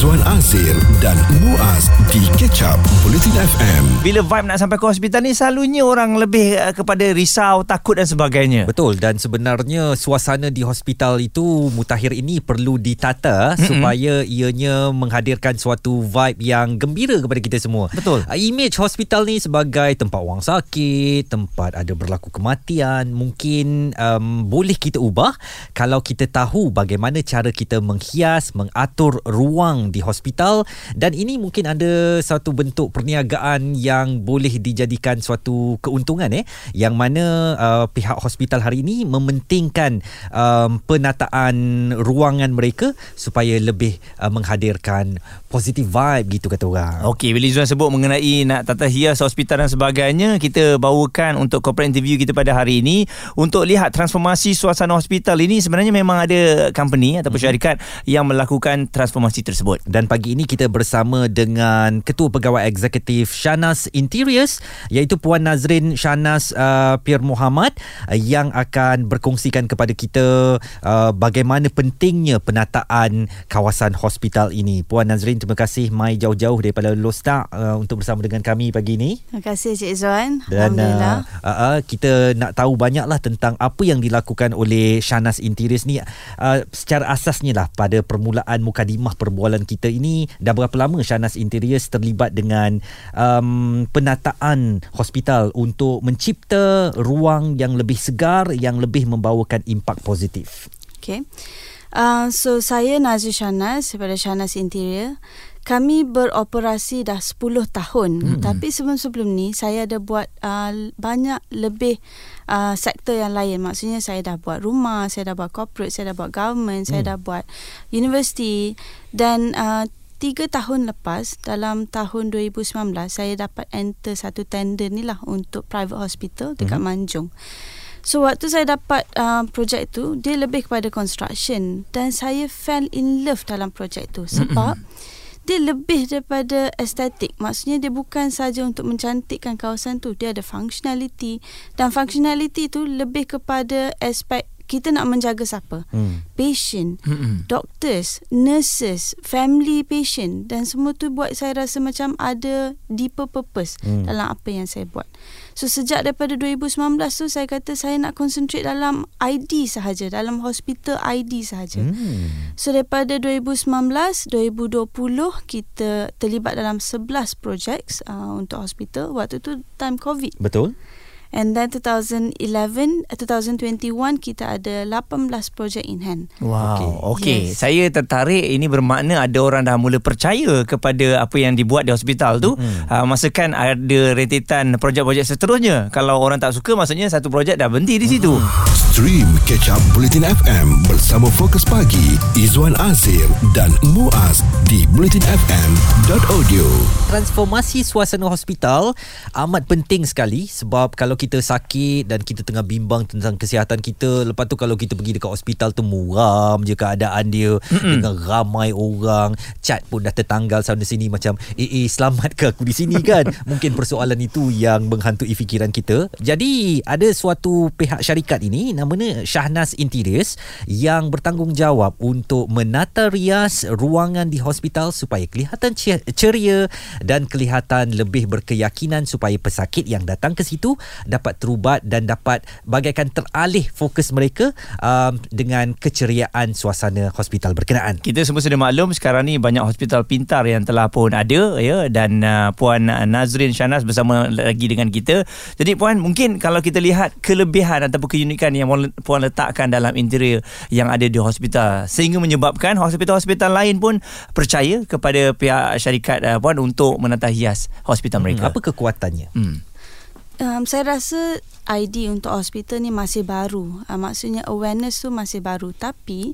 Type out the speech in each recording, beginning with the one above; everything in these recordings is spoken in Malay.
Izwan Azir dan Muaz di Ketchup Bulletin FM. Bila vibe nak sampai ke hospital ni selalunya orang lebih uh, kepada risau, takut dan sebagainya. Betul dan sebenarnya suasana di hospital itu mutakhir ini perlu ditata mm-hmm. supaya ianya menghadirkan suatu vibe yang gembira kepada kita semua. Betul. Uh, image hospital ni sebagai tempat orang sakit, tempat ada berlaku kematian, mungkin um, boleh kita ubah kalau kita tahu bagaimana cara kita menghias, mengatur ruang di hospital dan ini mungkin ada satu bentuk perniagaan yang boleh dijadikan suatu keuntungan eh yang mana uh, pihak hospital hari ini mementingkan um, penataan ruangan mereka supaya lebih uh, menghadirkan positive vibe gitu kata orang. Okey, bila Izzuan sebut mengenai nak tata hias hospital dan sebagainya, kita bawakan untuk corporate interview kita pada hari ini untuk lihat transformasi suasana hospital ini sebenarnya memang ada company ataupun mm-hmm. syarikat yang melakukan transformasi tersebut. Dan pagi ini kita bersama dengan Ketua Pegawai Eksekutif Shanas Interiors iaitu Puan Nazrin Shanas uh, Pir Muhammad uh, yang akan berkongsikan kepada kita uh, bagaimana pentingnya penataan kawasan hospital ini. Puan Nazrin, terima kasih mai jauh-jauh daripada Lostar uh, untuk bersama dengan kami pagi ini. Terima kasih Cik Izzuan. Dan Alhamdulillah. uh, uh, uh, kita nak tahu banyaklah tentang apa yang dilakukan oleh Shanas Interiors ni uh, secara asasnya lah pada permulaan mukadimah perbualan kita ini dah berapa lama Shanas Interiors terlibat dengan um, penataan hospital untuk mencipta ruang yang lebih segar yang lebih membawakan impak positif. Okay. Uh, so saya Nazri Shanas daripada Shanas Interior. Kami beroperasi dah 10 tahun. Hmm. Tapi sebelum-sebelum ni saya ada buat uh, banyak lebih uh, sektor yang lain. Maksudnya saya dah buat rumah, saya dah buat corporate, saya dah buat government, hmm. saya dah buat university dan uh, Tiga tahun lepas dalam tahun 2019 saya dapat enter satu tender ni lah untuk private hospital dekat mm-hmm. Manjung. So waktu saya dapat uh, projek tu dia lebih kepada construction dan saya fell in love dalam projek tu sebab mm-hmm. Dia lebih daripada estetik. Maksudnya dia bukan saja untuk mencantikkan kawasan tu, dia ada functionality dan functionality tu lebih kepada aspek kita nak menjaga siapa? Hmm. Patient, hmm. doctors, nurses, family patient dan semua tu buat saya rasa macam ada deeper purpose hmm. dalam apa yang saya buat. So sejak daripada 2019 tu saya kata saya nak concentrate dalam ID sahaja, dalam hospital ID sahaja. Hmm. So daripada 2019, 2020 kita terlibat dalam 11 projects uh, untuk hospital. Waktu tu time COVID. Betul. And then 2011, 2021 kita ada 18 project in hand. Wow. Okey. Yes. Saya tertarik ini bermakna ada orang dah mula percaya kepada apa yang dibuat di hospital tu. Mm-hmm. Uh, masa kan ada rentetan projek-projek seterusnya. Kalau orang tak suka maksudnya satu projek dah berhenti di situ. Mm-hmm. Stream Catch Up Bulletin FM bersama Fokus Pagi Izwan Azir dan Muaz di bulletinfm.audio. Transformasi suasana hospital amat penting sekali sebab kalau kita sakit dan kita tengah bimbang tentang kesihatan kita lepas tu kalau kita pergi dekat hospital tu muram je keadaan dia Mm-mm. dengan ramai orang cat pun dah tertanggal sana sini macam eh eh selamat ke aku di sini kan mungkin persoalan itu yang menghantui fikiran kita jadi ada suatu pihak syarikat ini namanya Shahnas Interiors yang bertanggungjawab untuk menata rias ruangan di hospital supaya kelihatan ceria dan kelihatan lebih berkeyakinan supaya pesakit yang datang ke situ dapat terubat dan dapat bagaikan teralih fokus mereka um, dengan keceriaan suasana hospital berkenaan. Kita semua sudah maklum sekarang ni banyak hospital pintar yang telah pun ada ya dan uh, puan Nazrin Shanas bersama lagi dengan kita. Jadi puan mungkin kalau kita lihat kelebihan ataupun keunikan yang puan letakkan dalam interior yang ada di hospital sehingga menyebabkan hospital-hospital lain pun percaya kepada pihak syarikat uh, puan untuk menata hias hospital mereka. Hmm, apa kekuatannya? Hmm. Um, saya rasa ID untuk hospital ni masih baru. Uh, maksudnya awareness tu masih baru. Tapi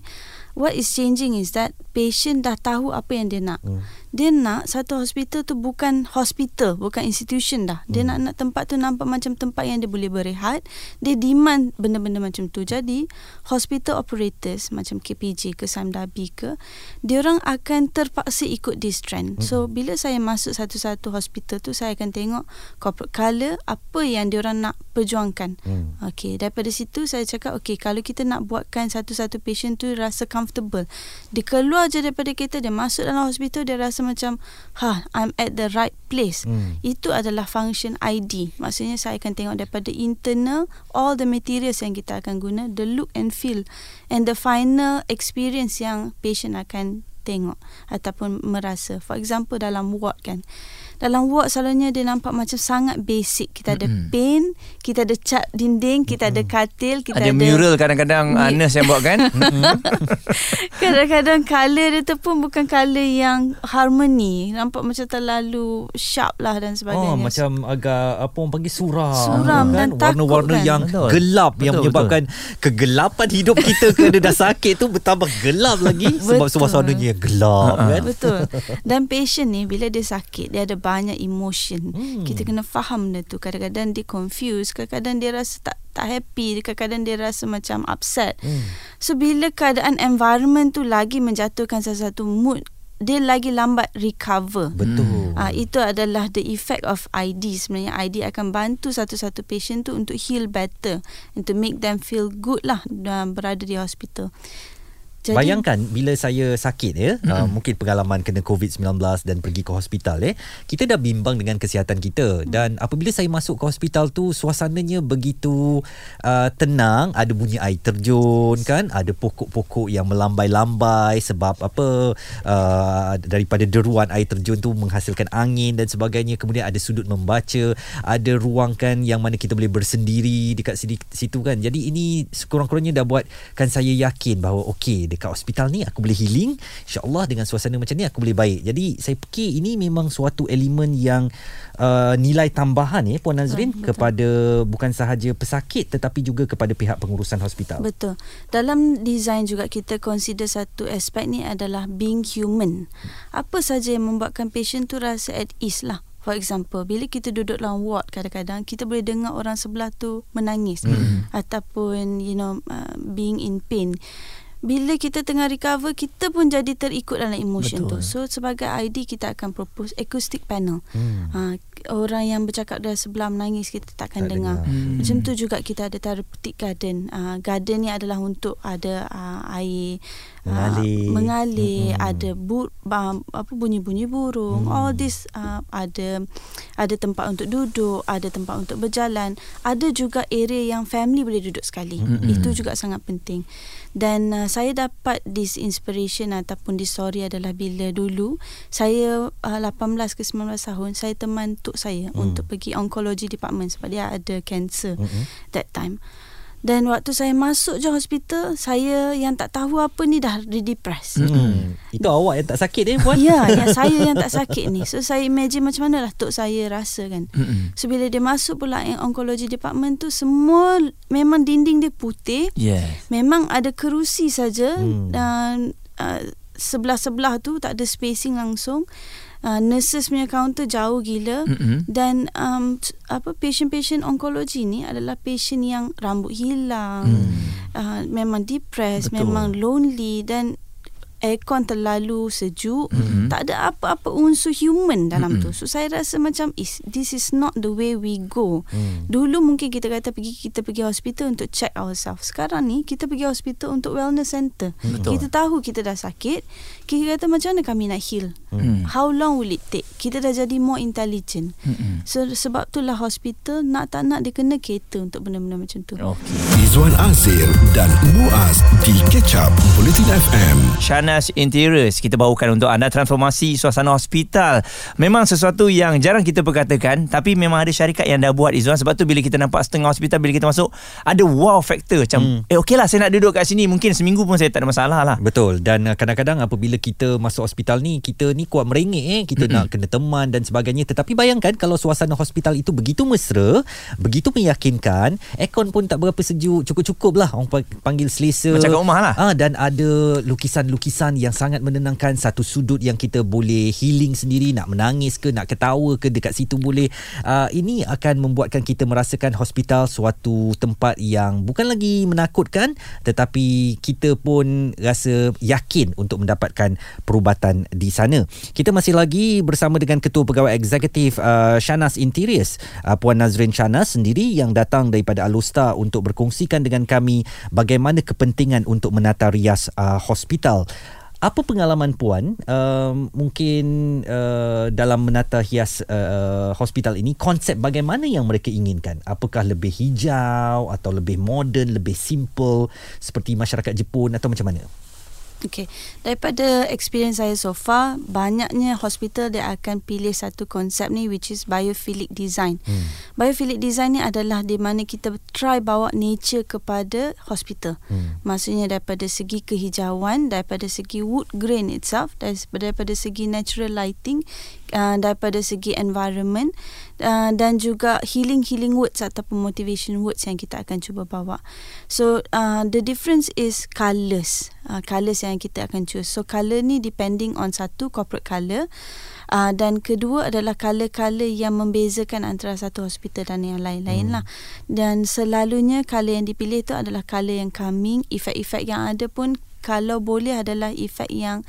what is changing is that patient dah tahu apa yang dia nak. Hmm. Dia nak satu hospital tu bukan hospital bukan institution dah. Dia nak nak tempat tu nampak macam tempat yang dia boleh berehat. Dia demand benda-benda macam tu. Jadi hospital operators macam KPJ ke Samdabi ke dia orang akan terpaksa ikut this trend. So bila saya masuk satu-satu hospital tu saya akan tengok corporate color apa yang dia orang nak perjuangkan. Hmm. Okey, daripada situ saya cakap okey kalau kita nak buatkan satu-satu patient tu rasa comfortable. Dia keluar je daripada kereta dia masuk dalam hospital dia rasa macam ha I'm at the right place. Hmm. Itu adalah function ID. Maksudnya saya akan tengok daripada internal all the materials yang kita akan guna, the look and feel and the final experience yang patient akan tengok ataupun merasa. For example dalam ward kan. Dalam ward selalunya dia nampak macam sangat basic. Kita ada Mm-mm. paint, kita ada cat dinding, kita ada katil, kita ada ada, mural kadang-kadang uh, nurse yang buat kan Kadang-kadang colour dia tu pun bukan colour yang harmony. Nampak macam terlalu sharp lah dan sebagainya. Oh macam agak apa orang panggil suram Suram dan takut warna-warna kan? yang Betul. gelap yang Betul, menyebabkan kegelapan hidup kita kerana dah sakit tu bertambah gelap lagi sebab Betul. suasananya gelap Ha-ha. kan. Betul. Dan patient ni bila dia sakit, dia ada banyak emotion. Hmm. Kita kena faham benda tu. Kadang-kadang dia confused, kadang-kadang dia rasa tak tak happy, kadang-kadang dia rasa macam upset. Hmm. So bila keadaan environment tu lagi menjatuhkan sesuatu mood, dia lagi lambat recover. Betul. Ah itu adalah the effect of ID sebenarnya ID akan bantu satu-satu patient tu untuk heal better and to make them feel good lah uh, berada di hospital. Jadi, Bayangkan bila saya sakit ya, mm-hmm. uh, mungkin pengalaman kena COVID-19 dan pergi ke hospital eh, kita dah bimbang dengan kesihatan kita. Dan apabila saya masuk ke hospital tu suasananya begitu uh, tenang, ada bunyi air terjun kan, ada pokok-pokok yang melambai-lambai sebab apa uh, daripada deruan air terjun tu menghasilkan angin dan sebagainya, kemudian ada sudut membaca, ada ruang kan yang mana kita boleh bersendiri dekat situ kan. Jadi ini sekurang-kurangnya dah buatkan saya yakin bahawa okey dekat hospital ni aku boleh healing insyaallah dengan suasana macam ni aku boleh baik jadi saya fikir ini memang suatu elemen yang uh, nilai tambahan ya Puan Nazrin Betul, betul. kepada bukan sahaja pesakit tetapi juga kepada pihak pengurusan hospital Betul. Dalam design juga kita consider satu aspek ni adalah being human. Apa saja yang membuatkan patient tu rasa at ease lah. For example, bila kita duduk dalam ward kadang-kadang kita boleh dengar orang sebelah tu menangis Hmm. ataupun you know uh, being in pain. Bila kita tengah recover kita pun jadi terikut dalam emotion Betul. tu. So sebagai ID kita akan propose acoustic panel. Hmm. Ha, orang yang bercakap dari sebelah menangis kita takkan Tak dengar. dengar. Hmm. Macam tu juga kita ada therapeutic garden. Uh, garden ni adalah untuk ada uh, air Mengalir. uh, mengalir, Mm-mm. ada bu, uh, apa bunyi-bunyi burung. Hmm. All this uh, ada ada tempat untuk duduk, ada tempat untuk berjalan, ada juga area yang family boleh duduk sekali. Mm-mm. Itu juga sangat penting. Dan uh, saya dapat this inspiration ataupun this story adalah bila dulu saya uh, 18 ke 19 tahun saya teman tok saya Hmm. untuk pergi oncology department sebab dia ada cancer Mm-mm. that time. Dan waktu saya masuk je hospital, saya yang tak tahu apa ni dah depressed. Hmm. Itu awak yang tak sakit eh Puan? Ya, yang saya yang tak sakit ni. So saya imagine macam mana lah tok saya rasa kan. Mm-mm. So bila dia masuk pula yang oncology department tu semua memang dinding dia putih. yes Memang ada kerusi saja Hmm. dan uh, sebelah-sebelah tu tak ada spacing langsung. Uh, nurses punya counter jauh gila. Mm-mm. Dan um, apa patient-patient onkologi ni adalah patient yang rambut hilang, Hmm. uh, memang depressed, Betul. memang lonely dan aircon terlalu sejuk. Mhm. Tak ada apa-apa unsur human dalam Mm-mm. tu. So saya rasa macam is this is not the way we go. Hmm. Dulu mungkin kita kata pergi kita pergi hospital untuk check ourselves. Sekarang ni kita pergi hospital untuk wellness center. Betul. Kita tahu kita dah sakit. Kita kata macam mana kami nak heal? Hmm. How long will it take? Kita dah jadi more intelligent. Mm-mm. So sebab itulah hospital nak tak nak dia kena cater untuk benda-benda macam tu. Okey. Izwan Azir dan Muaz di Catch Up Bulletin FM. Shanas Interiors kita bawakan untuk anda transformasi suasana hospital. Memang sesuatu yang jarang kita perkatakan tapi memang ada syarikat yang dah buat Izwan sebab tu bila kita nampak setengah hospital bila kita masuk ada wow factor macam Hmm. eh okey lah saya nak duduk kat sini mungkin seminggu pun saya tak ada masalah lah. Betul dan uh, kadang-kadang apabila bila kita masuk hospital ni kita ni kuat merengek eh. Kita nak kena teman dan sebagainya. Tetapi bayangkan kalau suasana hospital itu begitu mesra begitu meyakinkan aircon pun tak berapa sejuk cukup-cukup lah. Orang pa- panggil selesa. Macam kat rumah lah. ah, dan ada lukisan-lukisan yang sangat menenangkan. Satu sudut yang kita boleh healing sendiri nak menangis ke nak ketawa ke dekat situ boleh. Uh, ini akan membuatkan kita merasakan hospital suatu tempat yang bukan lagi menakutkan tetapi kita pun rasa yakin untuk mendapatkan perubatan di sana. Kita masih lagi bersama dengan ketua pegawai eksekutif uh, Shanas Interiors uh, Puan Nazrin Shanas sendiri yang datang daripada Alusta untuk berkongsikan dengan kami bagaimana kepentingan untuk menata rias uh, hospital. Apa pengalaman puan uh, mungkin uh, dalam menata hias uh, hospital ini konsep bagaimana yang mereka inginkan? Apakah lebih hijau atau lebih moden lebih simple seperti masyarakat Jepun atau macam mana Okay. Daripada experience saya so far, banyaknya hospital dia akan pilih satu konsep ni which is biophilic design. Hmm. Biophilic design ni adalah di mana kita try bawa nature kepada hospital. Hmm. Maksudnya daripada segi kehijauan, daripada segi wood grain itself, daripada, daripada segi natural lighting, uh, daripada segi environment uh, dan juga healing-healing words ataupun motivation words yang kita akan cuba bawa. So uh, the difference is colours. Uh, colours yang kita akan choose. So colour ni depending on satu corporate colour uh, dan kedua adalah colour-colour yang membezakan antara satu hospital dan yang lain-lain lah. Dan selalunya colour yang dipilih tu adalah colour yang calming. Efek-efek yang ada pun kalau boleh adalah efek yang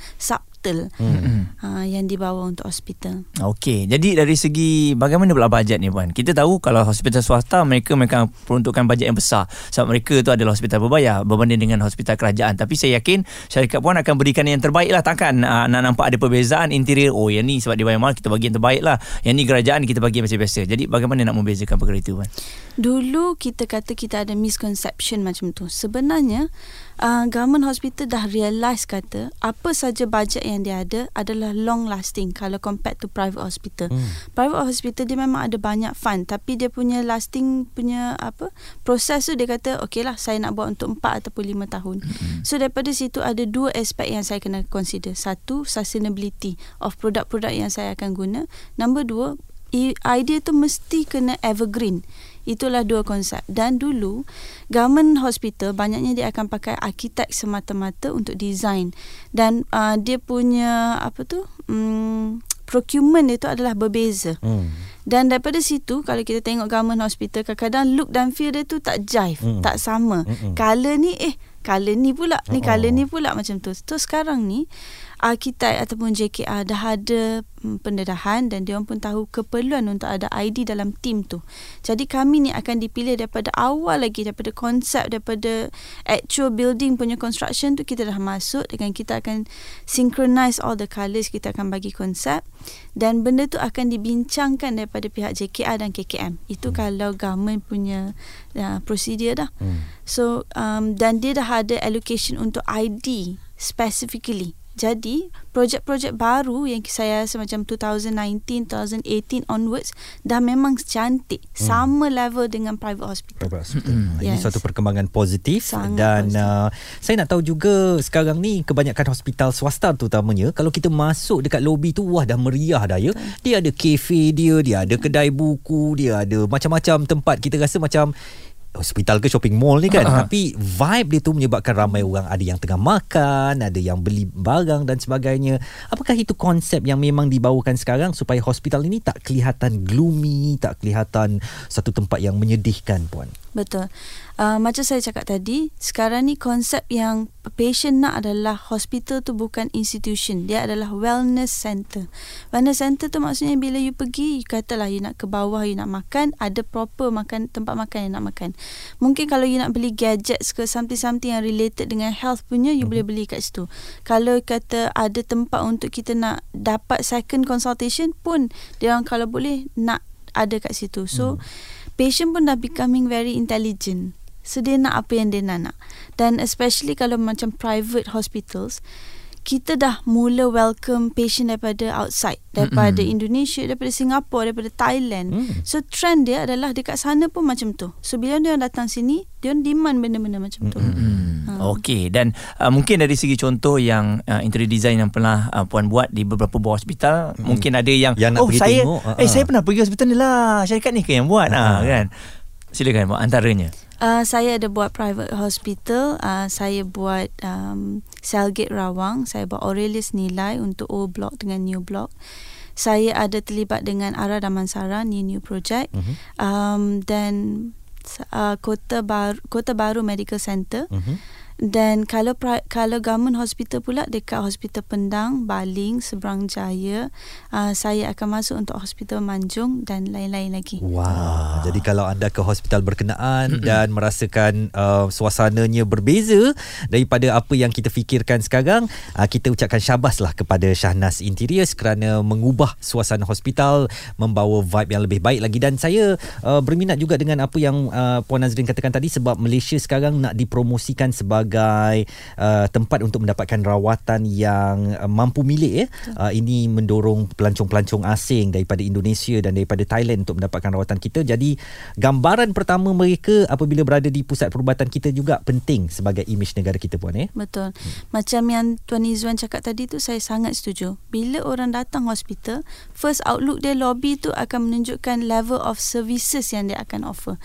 subtle Hmm. uh, yang dibawa untuk hospital. Okey, jadi dari segi bagaimana pula bajet ni puan? Kita tahu kalau hospital swasta mereka mereka peruntukan bajet yang besar sebab mereka tu adalah hospital berbayar berbanding dengan hospital kerajaan. Tapi saya yakin syarikat puan akan berikan yang terbaik lah takkan uh, nak nampak ada perbezaan interior. Oh yang ni sebab dia bayar mahal kita bagi yang terbaik lah. Yang ni kerajaan kita bagi macam biasa. Jadi bagaimana nak membezakan perkara itu puan? Dulu kita kata kita ada misconception macam tu. Sebenarnya uh, government hospital dah realise kata apa saja bajet yang dia ada adalah long lasting kalau compared to private hospital. Hmm. Private hospital dia memang ada banyak fund tapi dia punya lasting punya apa proses tu dia kata okey lah saya nak buat untuk 4 ataupun 5 tahun. So daripada situ ada dua aspek yang saya kena consider. Satu sustainability of produk-produk yang saya akan guna. Number dua idea tu mesti kena evergreen. Itulah dua konsep. Dan dulu government hospital banyaknya dia akan pakai arkitek semata-mata untuk design dan uh, dia punya apa tu um, procurement dia tu adalah berbeza. Hmm. Dan daripada situ kalau kita tengok government hospital kadang-kadang look dan feel dia tu tak jive, Hmm. tak sama. Mm-mm. Color ni eh color ni pula, ni Oh. color ni pula macam tu. So sekarang ni arkitek ataupun JKR dah ada mm, pendedahan dan dia pun tahu keperluan untuk ada ID dalam tim tu. Jadi kami ni akan dipilih daripada awal lagi daripada konsep daripada actual building punya construction tu kita dah masuk dengan kita akan synchronize all the colours kita akan bagi konsep dan benda tu akan dibincangkan daripada pihak JKR dan KKM. Itu kalau government punya uh, prosedur dah. Hmm. So um, dan dia dah ada allocation untuk ID specifically. Jadi projek-projek baru yang saya rasa macam 2019, 2018 onwards dah memang cantik. Sama level dengan private hospital. Private hospital. Hmm. Ini Yes. suatu perkembangan positif Sangat dan positif. Uh, saya nak tahu juga sekarang ni kebanyakan hospital swasta terutamanya kalau kita masuk dekat lobi tu wah dah meriah dah ya. Dia ada kafe dia, dia ada kedai buku, dia ada macam-macam tempat kita rasa macam hospital ke shopping mall ni kan Ah. tapi vibe dia tu menyebabkan ramai orang ada yang tengah makan ada yang beli barang dan sebagainya apakah itu konsep yang memang dibawakan sekarang supaya hospital ini tak kelihatan gloomy tak kelihatan satu tempat yang menyedihkan puan Betul. Uh, macam saya cakap tadi, sekarang ni konsep yang patient nak adalah hospital tu bukan institution. Dia adalah wellness center. Wellness center tu maksudnya bila you pergi, you katalah you nak ke bawah, you nak makan, ada proper makan tempat makan yang nak makan. Mungkin kalau you nak beli gadgets ke something-something yang related dengan health punya, you boleh beli kat situ. Kalau kata ada tempat untuk kita nak dapat second consultation pun, dia orang kalau boleh nak ada kat situ. So, patient pun dah becoming very intelligent. So dia nak apa yang dia nak nak. Dan especially kalau macam private hospitals, kita dah mula welcome patient daripada outside. Daripada Mm-mm. Indonesia, daripada Singapore, daripada Thailand. Hmm. So trend dia adalah dekat sana pun macam tu. So bila dia orang datang sini, dia orang demand benda-benda macam tu. Hmm. Ha. Okey dan uh, mungkin dari segi contoh yang uh, interior design yang pernah uh, puan buat di beberapa buah hospital hmm. mungkin ada yang, Yang nak oh pergi saya tengok, eh uh-uh. saya pernah pergi hospital ni lah syarikat ni ke yang buat ha. Uh-uh. kan silakan buat antaranya Uh, saya ada buat private hospital. Uh, saya buat um, Cellgate Rawang. Saya buat Aurelius Nilai untuk old block dengan new block. Saya ada terlibat dengan Ara Damansara ni new project. Mhm. Um, dan uh, Kota Baru Kota Baru Medical Center. Mhm. Dan kalau kalau government hospital pula dekat Hospital Pendang, Baling, Seberang Jaya, uh, saya akan masuk untuk Hospital Manjung dan lain-lain lagi. Wah, jadi kalau anda ke hospital berkenaan dan merasakan uh, suasananya berbeza daripada apa yang kita fikirkan sekarang, uh, kita ucapkan syabaslah kepada Syahnas Interiors kerana mengubah suasana hospital, membawa vibe yang lebih baik lagi. Dan saya uh, berminat juga dengan apa yang uh, Puan Nazrin katakan tadi sebab Malaysia sekarang nak dipromosikan sebagai uh, tempat untuk mendapatkan rawatan yang uh, mampu milik ya. Uh, ini mendorong pelancong-pelancong asing daripada Indonesia dan daripada Thailand untuk mendapatkan rawatan kita. Jadi gambaran pertama mereka apabila berada di pusat perubatan kita juga penting sebagai imej negara kita puan eh. Betul. Macam yang Tuan Izzuan cakap tadi tu saya sangat setuju. Bila orang datang hospital, first outlook dia lobby tu akan menunjukkan level of services yang dia akan offer.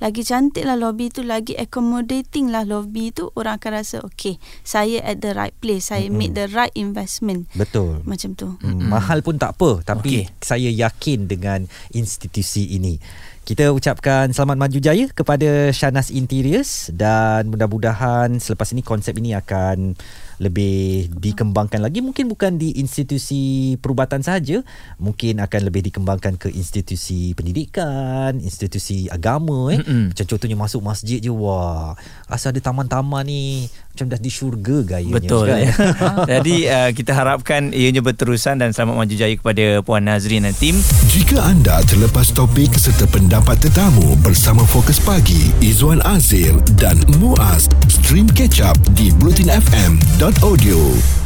Lagi cantik lah lobby tu, lagi accommodating lah lobby tu, orang akan rasa okay, saya at the right place, saya Mm-mm. make the right investment. Betul. Macam tu. Hmm, mahal pun tak apa tapi Okey. saya yakin dengan institusi ini. Kita ucapkan selamat maju jaya kepada Shanas Interiors dan mudah-mudahan selepas ini konsep ini akan lebih dikembangkan lagi mungkin bukan di institusi perubatan sahaja mungkin akan lebih dikembangkan ke institusi pendidikan institusi agama eh Mm-mm. macam contohnya masuk masjid je wah rasa ada taman-taman ni macam dah di syurga gayanya Betul kan? ya. Jadi uh, kita harapkan ianya berterusan dan selamat maju jaya kepada Puan Nazrin dan tim. Jika anda terlepas topik serta pendapat tetamu bersama Fokus Pagi, Izwan Azir dan Muaz, stream catch up di audio.